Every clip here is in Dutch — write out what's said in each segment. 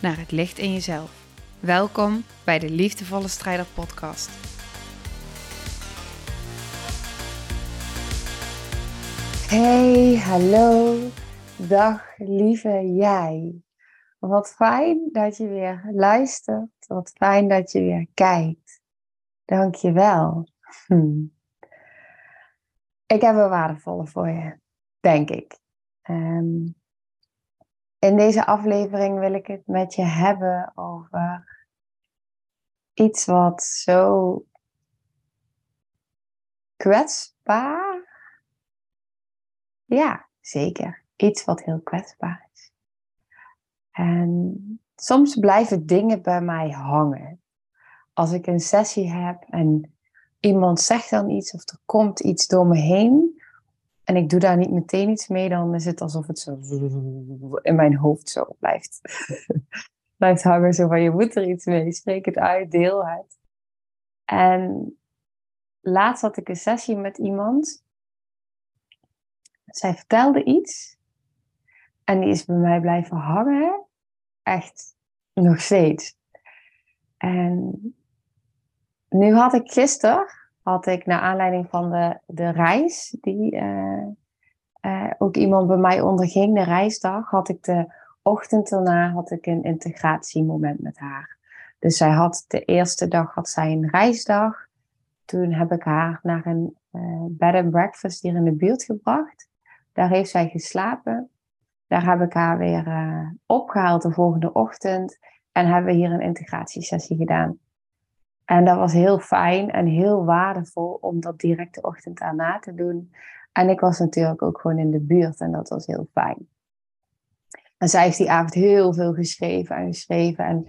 naar het licht in jezelf. Welkom bij de Liefdevolle Strijder Podcast. Hey, hallo. Dag, lieve jij. Wat fijn dat je weer luistert. Wat fijn dat je weer kijkt. Dank je wel. Hm. Ik heb een waardevolle voor je, denk ik. Ehm, in deze aflevering wil ik het met je hebben over iets wat zo kwetsbaar. Ja, zeker. Iets wat heel kwetsbaar is. En soms blijven dingen bij mij hangen. Als ik een sessie heb en iemand zegt dan iets of er komt iets door me heen, en ik doe daar niet meteen iets mee, dan is het alsof het zo in mijn hoofd zo blijft, blijft hangen. Zo van, je moet er iets mee, spreek het uit, deel het. En laatst had ik een sessie met iemand. Zij vertelde iets. En die is bij mij blijven hangen. Echt nog steeds. En nu had ik gisteren had ik naar aanleiding van de, de reis, die uh, uh, ook iemand bij mij onderging, de reisdag, had ik de ochtend daarna had ik een integratiemoment met haar. Dus zij had de eerste dag had zij een reisdag. Toen heb ik haar naar een uh, bed and breakfast hier in de buurt gebracht. Daar heeft zij geslapen. Daar heb ik haar weer opgehaald de volgende ochtend. En hebben we hier een integratiesessie gedaan. En dat was heel fijn en heel waardevol om dat direct de ochtend daarna te doen. En ik was natuurlijk ook gewoon in de buurt en dat was heel fijn. En zij heeft die avond heel veel geschreven en geschreven. En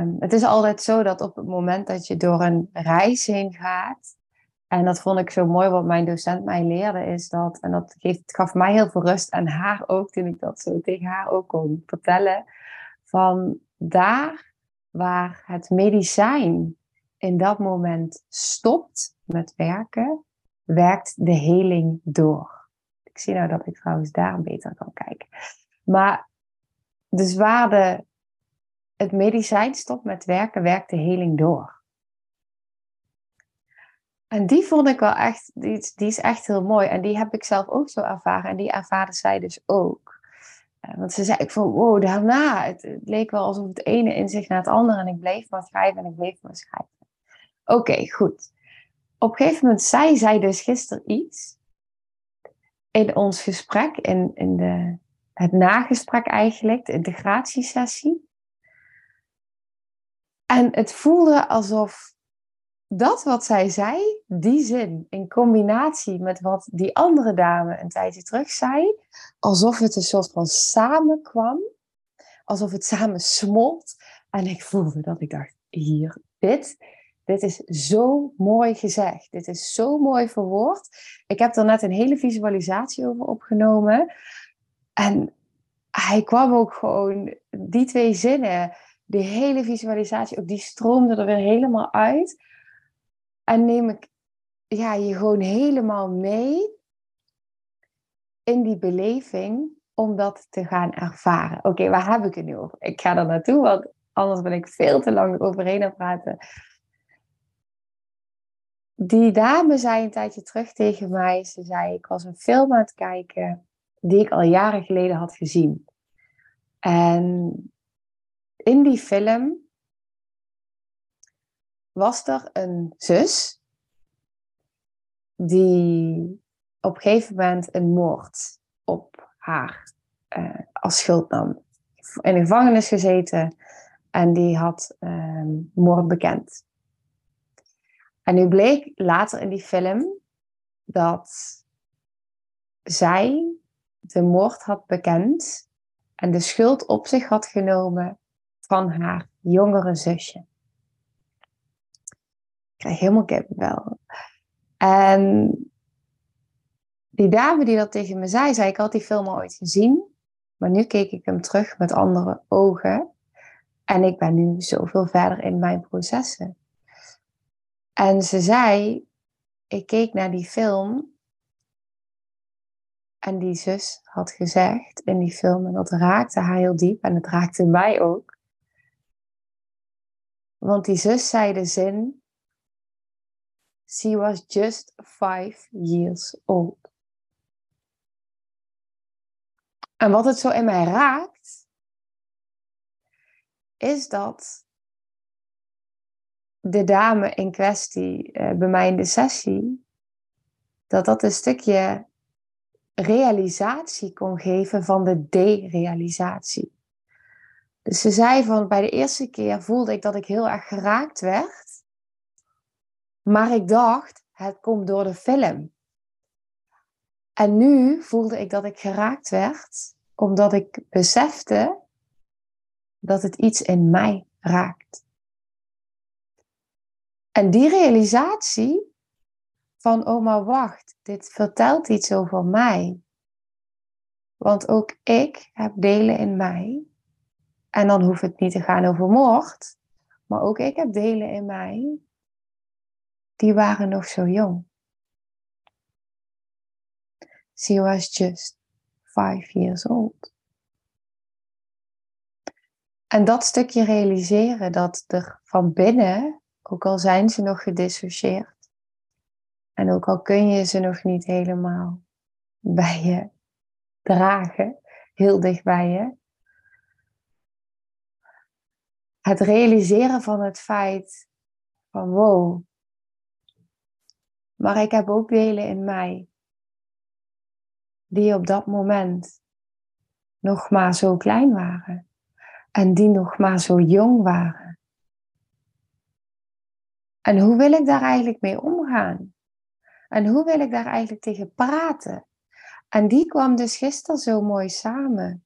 um, het is altijd zo dat op het moment dat je door een reis heen gaat, en dat vond ik zo mooi wat mijn docent mij leerde, is dat, en dat geeft, gaf mij heel veel rust en haar ook, toen ik dat zo tegen haar ook kon vertellen, van daar waar het medicijn in dat moment stopt met werken, werkt de heling door. Ik zie nou dat ik trouwens daar beter kan kijken. Maar dus waar de, het medicijn stopt met werken, werkt de heling door. En die vond ik wel echt, die, die is echt heel mooi. En die heb ik zelf ook zo ervaren. En die ervaren zij dus ook. Eh, want ze zei ik van, wow, daarna, het, leek wel alsof het ene in zich naar het andere en ik bleef maar schrijven en ik bleef maar schrijven. Oké, goed. Op een gegeven moment zei zij dus gisteren iets in ons gesprek, in, in de, het nagesprek eigenlijk, de integratiesessie. En het voelde alsof dat wat zij zei, die zin, in combinatie met wat die andere dame een tijdje terug zei, alsof het een soort van samenkwam, alsof het samen smolt. En ik voelde dat ik dacht, hier, dit, dit is zo mooi gezegd. Dit is zo mooi verwoord. Ik heb er net een hele visualisatie over opgenomen. En hij kwam ook gewoon, die twee zinnen, die hele visualisatie, ook die stroomde er weer helemaal uit. En neem ik ja, je gewoon helemaal mee in die beleving om dat te gaan ervaren. Oké, waar heb ik het nu over? Ik ga er naartoe, want anders ben ik veel te lang overheen aan praten. Die dame zei een tijdje terug tegen mij, ze zei, ik was een film aan het kijken die ik al jaren geleden had gezien. En in die film was er een zus die op een gegeven moment een moord op haar uh, als schuld nam. In de gevangenis gezeten en die had uh, moord bekend. En nu bleek later in die film dat zij de moord had bekend en de schuld op zich had genomen van haar jongere zusje. Krijg helemaal kippenvel. En die dame die dat tegen me zei, zei ik had die film al ooit gezien. Maar nu keek ik hem terug met andere ogen. En ik ben nu zoveel verder in mijn processen. En ze zei, ik keek naar die film. En die zus had gezegd in die film, en dat raakte haar heel diep en het raakte mij ook. Want die zus zei de zin, she was just five years old. En wat het zo in mij raakt, is dat de dame in kwestie uh, bij mij in de sessie, dat dat een stukje realisatie kon geven van de derealisatie. Dus ze zei van bij de eerste keer voelde ik dat ik heel erg geraakt werd, maar ik dacht het komt door de film. En nu voelde ik dat ik geraakt werd, omdat ik besefte dat het iets in mij raakt. En die realisatie van, oh maar wacht, dit vertelt iets over mij. Want ook ik heb delen in mij. En dan hoeft het niet te gaan over moord, maar ook ik heb delen in mij. Die waren nog zo jong. She was just five years old. En dat stukje realiseren dat er van binnen, ook al zijn ze nog gedissocieerd, en ook al kun je ze nog niet helemaal bij je dragen, heel dicht bij je, het realiseren van het feit van wow, maar ik heb ook delen in mij die op dat moment nog maar zo klein waren en die nog maar zo jong waren. En hoe wil ik daar eigenlijk mee omgaan? En hoe wil ik daar eigenlijk tegen praten? En die kwam dus gisteren zo mooi samen.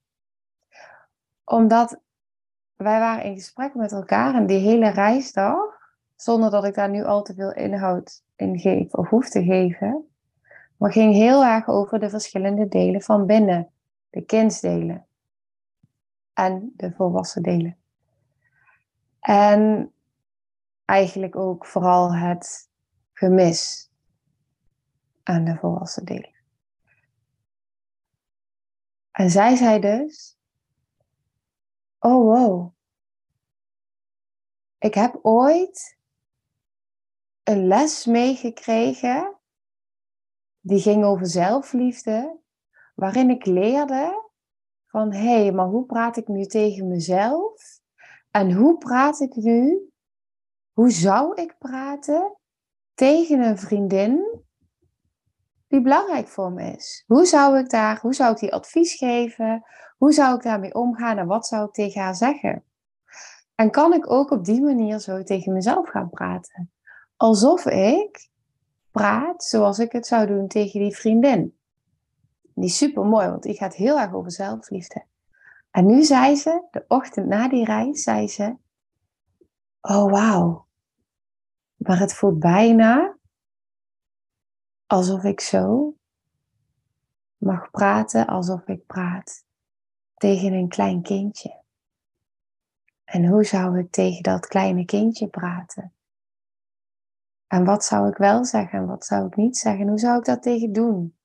Omdat wij waren in gesprek met elkaar en die hele reisdag, zonder dat ik daar nu al te veel inhoud in geef of hoef te geven, maar ging heel erg over de verschillende delen van binnen. De kindsdelen en de volwassen delen. En eigenlijk ook vooral het gemis aan de volwassen delen. En zij zei dus, oh wow, ik heb ooit een les meegekregen die ging over zelfliefde, waarin ik leerde van hé, hey, maar hoe praat ik nu tegen mezelf? En hoe praat ik nu? Hoe zou ik praten tegen een vriendin die belangrijk voor me is? Hoe zou ik daar, hoe zou ik die advies geven? Hoe zou ik daarmee omgaan en wat zou ik tegen haar zeggen? En kan ik ook op die manier zo tegen mezelf gaan praten? Alsof ik praat zoals ik het zou doen tegen die vriendin. Die is super mooi, want die gaat heel erg over zelfliefde. En nu zei ze, de ochtend na die reis, zei ze: Oh wauw, maar het voelt bijna alsof ik zo mag praten alsof ik praat tegen een klein kindje. En hoe zou ik tegen dat kleine kindje praten? En wat zou ik wel zeggen en wat zou ik niet zeggen? Hoe zou ik dat tegen doen?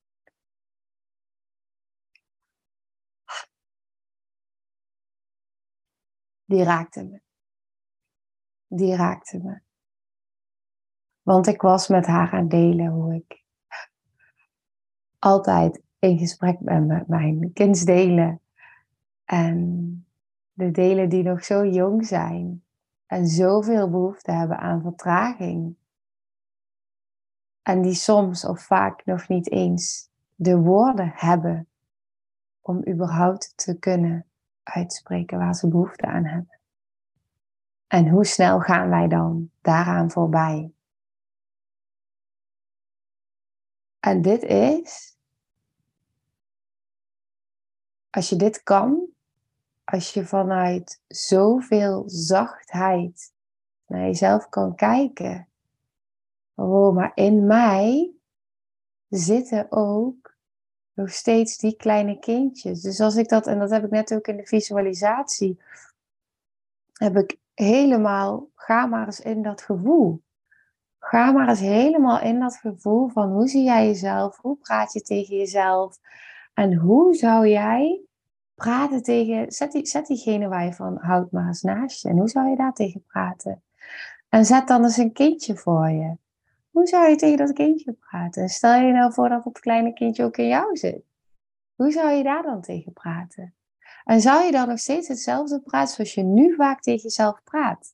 Die raakte me. Die raakte me. Want ik was met haar aan delen hoe ik altijd in gesprek ben met mijn kindsdelen. En de delen die nog zo jong zijn en zoveel behoefte hebben aan vertraging en die soms of vaak nog niet eens de woorden hebben om überhaupt te kunnen uitspreken waar ze behoefte aan hebben. En hoe snel gaan wij dan daaraan voorbij? En dit is, als je dit kan, als je vanuit zoveel zachtheid naar jezelf kan kijken. Oh, maar in mij zitten ook nog steeds die kleine kindjes. Dus als ik dat, en dat heb ik net ook in de visualisatie, heb ik helemaal, ga maar eens in dat gevoel. Ga maar eens helemaal in dat gevoel van hoe zie jij jezelf, hoe praat je tegen jezelf en hoe zou jij praten tegen, zet, die, zet diegene waar je van houdt maar eens naast je en hoe zou je daar tegen praten? En zet dan eens een kindje voor je. Hoe zou je tegen dat kindje praten? En stel je nou voor dat het kleine kindje ook in jou zit. Hoe zou je daar dan tegen praten? En zou je dan nog steeds hetzelfde praten zoals je nu vaak tegen jezelf praat?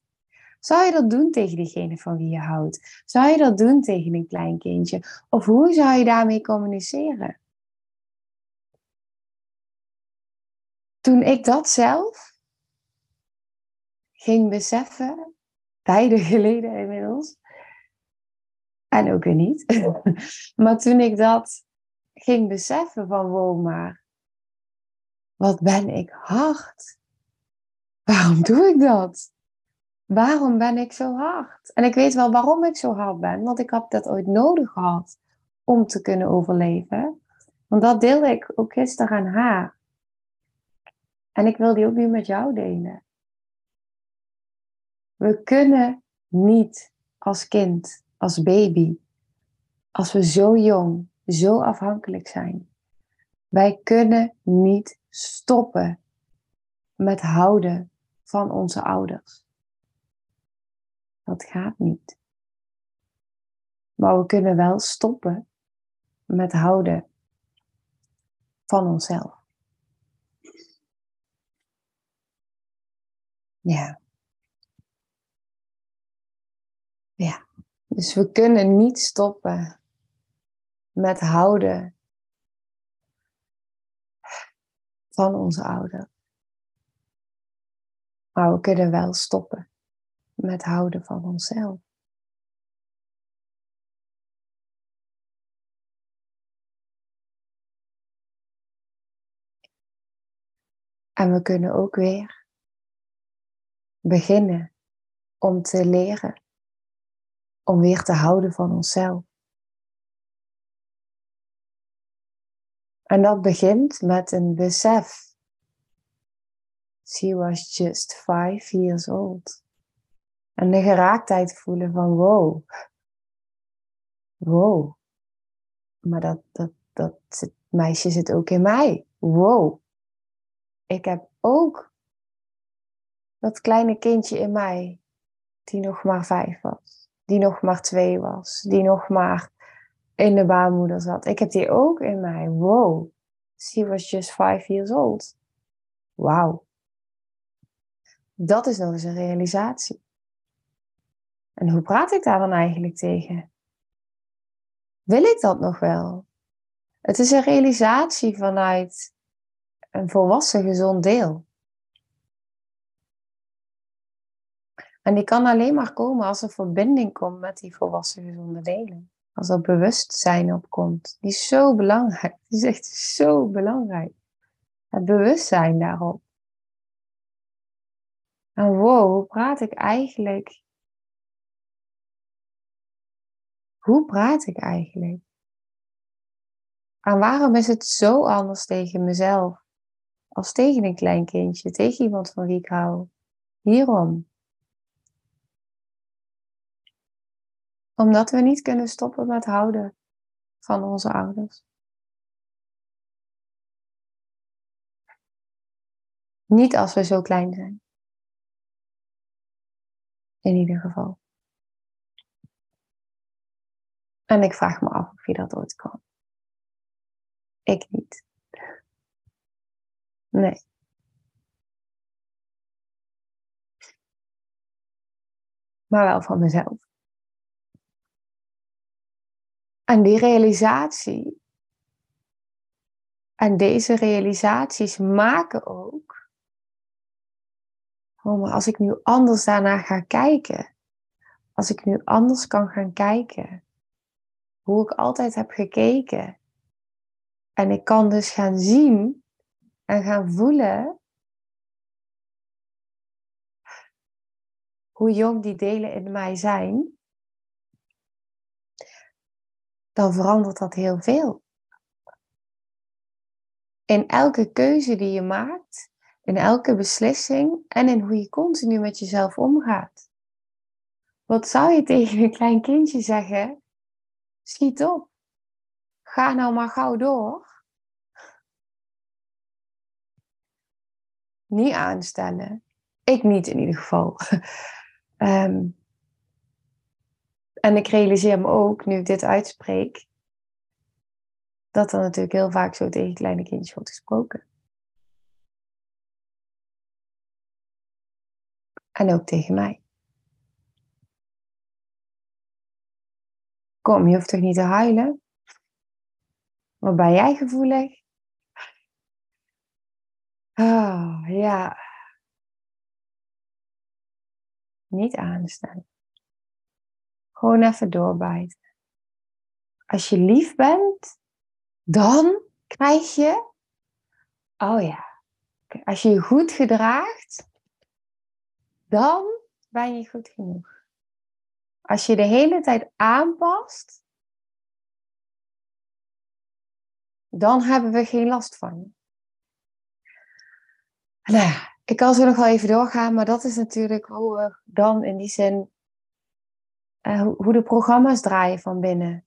Zou je dat doen tegen degene van wie je houdt? Zou je dat doen tegen een klein kindje? Of hoe zou je daarmee communiceren? Toen ik dat zelf ging beseffen, tijden geleden inmiddels, en ook weer niet, maar toen ik dat ging beseffen van wow, maar wat ben ik hard? Waarom doe ik dat? Waarom ben ik zo hard? En ik weet wel waarom ik zo hard ben, want ik heb dat ooit nodig gehad om te kunnen overleven. Want dat deelde ik ook gisteren aan haar. En ik wil die ook nu met jou delen. We kunnen niet als kind, als baby, als we zo jong, zo afhankelijk zijn. Wij kunnen niet stoppen met houden van onze ouders. Dat gaat niet. Maar we kunnen wel stoppen met houden van onszelf. Ja. Ja. Dus we kunnen niet stoppen met houden van onze ouders. Maar we kunnen wel stoppen met houden van onszelf. En we kunnen ook weer beginnen om te leren om weer te houden van onszelf. En dat begint met een besef. She was just five years old. En de geraaktheid voelen van wow. Wow. Maar dat, dat, dat meisje zit ook in mij. Wow. Ik heb ook dat kleine kindje in mij die nog maar vijf was. Die nog maar twee was. Die nog maar in de baarmoeder zat. Ik heb die ook in mij. Wow. She was just five years old. Wauw. Dat is nog eens een realisatie. En hoe praat ik daar dan eigenlijk tegen? Wil ik dat nog wel? Het is een realisatie vanuit een volwassen gezond deel. En die kan alleen maar komen als er verbinding komt met die volwassen gezonde delen. Als er bewustzijn opkomt. Die is zo belangrijk. Die is echt zo belangrijk. Het bewustzijn daarop. En wow, hoe praat ik eigenlijk Hoe praat ik eigenlijk? En waarom is het zo anders tegen mezelf als tegen een klein kindje, tegen iemand van wie ik hou? Hierom. Omdat we niet kunnen stoppen met houden van onze ouders. Niet als we zo klein zijn. In ieder geval. En ik vraag me af of je dat ooit kan. Ik niet. Nee. Maar wel van mezelf. En die realisatie en deze realisaties maken ook, oh, maar als ik nu anders daarnaar ga kijken, als ik nu anders kan gaan kijken, hoe ik altijd heb gekeken, en ik kan dus gaan zien en gaan voelen hoe jong die delen in mij zijn dan verandert dat heel veel. In elke keuze die je maakt, in elke beslissing en in hoe je continu met jezelf omgaat. Wat zou je tegen een klein kindje zeggen? Schiet op. Ga nou maar gauw door. Niet aanstellen. Ik niet in ieder geval. Ehm, en ik realiseer me ook, nu ik dit uitspreek, dat er natuurlijk heel vaak zo tegen kleine kindjes wordt gesproken. En ook tegen mij. Kom, je hoeft toch niet te huilen? Wat ben jij gevoelig? Oh, ja. Niet aanstaan. Gewoon even doorbijten. Als je lief bent, dan krijg je. Oh ja. Als je je goed gedraagt, dan ben je goed genoeg. Als je de hele tijd aanpast, dan hebben we geen last van je. Nou ik kan zo nog wel even doorgaan, maar dat is natuurlijk hoe we dan in die zin, uh, hoe de programma's draaien van binnen.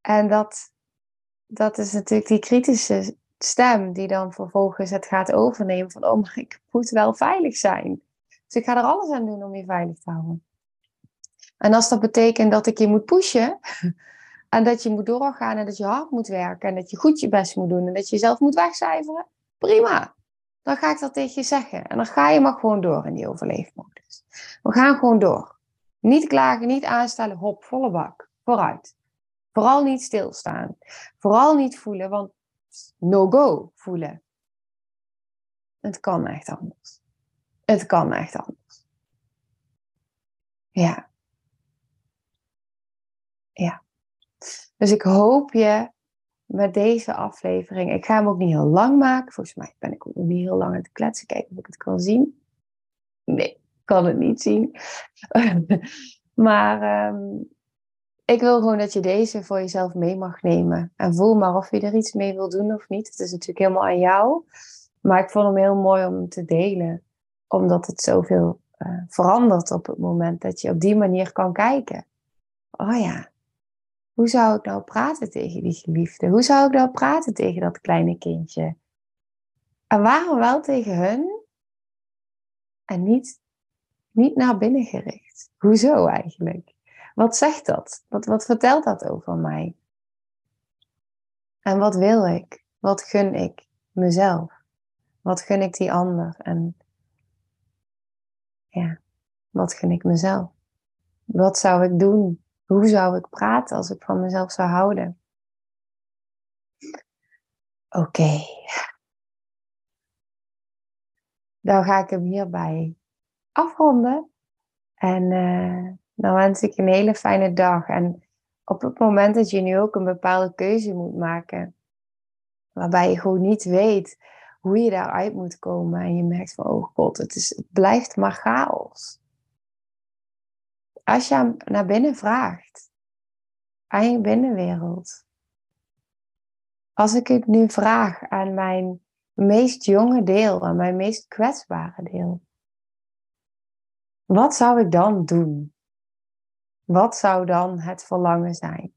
En dat, dat is natuurlijk die kritische stem die dan vervolgens het gaat overnemen van, oh maar ik moet wel veilig zijn. Dus ik ga er alles aan doen om je veilig te houden. En als dat betekent dat ik je moet pushen, en dat je moet doorgaan en dat je hard moet werken en dat je goed je best moet doen en dat je jezelf moet wegcijferen, prima. Dan ga ik dat tegen je zeggen. En dan ga je maar gewoon door in die overleefmodus. We gaan gewoon door. Niet klagen, niet aanstellen, hop, volle bak. Vooruit. Vooral niet stilstaan. Vooral niet voelen, want no go voelen. Het kan echt anders. Het kan echt anders. Ja. Ja. Dus ik hoop je met deze aflevering. Ik ga hem ook niet heel lang maken. Volgens mij ben ik ook niet heel lang aan het kletsen. Kijken of ik het kan zien. Nee, kan het niet zien. maar ehm, ik wil gewoon dat je deze voor jezelf mee mag nemen. En voel maar of je er iets mee wil doen of niet. Het is natuurlijk helemaal aan jou. Maar ik vond hem heel mooi om te delen. Omdat het zoveel uh, verandert op het moment dat je op die manier kan kijken. Oh ja, hoe zou ik nou praten tegen die geliefde? Hoe zou ik nou praten tegen dat kleine kindje? En waarom wel tegen hun en niet, niet naar binnen gericht? Hoezo eigenlijk? Wat zegt dat? Wat, wat vertelt dat over mij? En wat wil ik? Wat gun ik mezelf? Wat gun ik die ander? En ja, wat gun ik mezelf? Wat zou ik doen hoe zou ik praten als ik van mezelf zou houden? Oké. Dan ga ik hem hierbij afronden. En uh, dan wens ik een hele fijne dag. En op het moment dat je nu ook een bepaalde keuze moet maken, waarbij je gewoon niet weet hoe je daaruit moet komen en je merkt van, oh god, het, is, het blijft maar chaos als je naar binnen vraagt, aan je binnenwereld. Als ik het nu vraag aan mijn meest jonge deel, aan mijn meest kwetsbare deel, wat zou ik dan doen? Wat zou dan het verlangen zijn?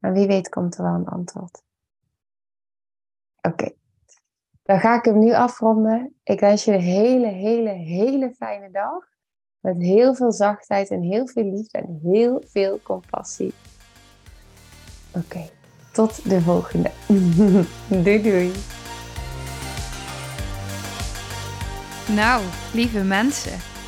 En wie weet komt er wel een antwoord. Oké, dan ga ik hem nu afronden. Ik wens je een hele, hele, hele fijne dag. Met heel veel zachtheid en heel veel liefde en heel veel compassie. Oké, tot de volgende. doei doei. Nou, lieve mensen,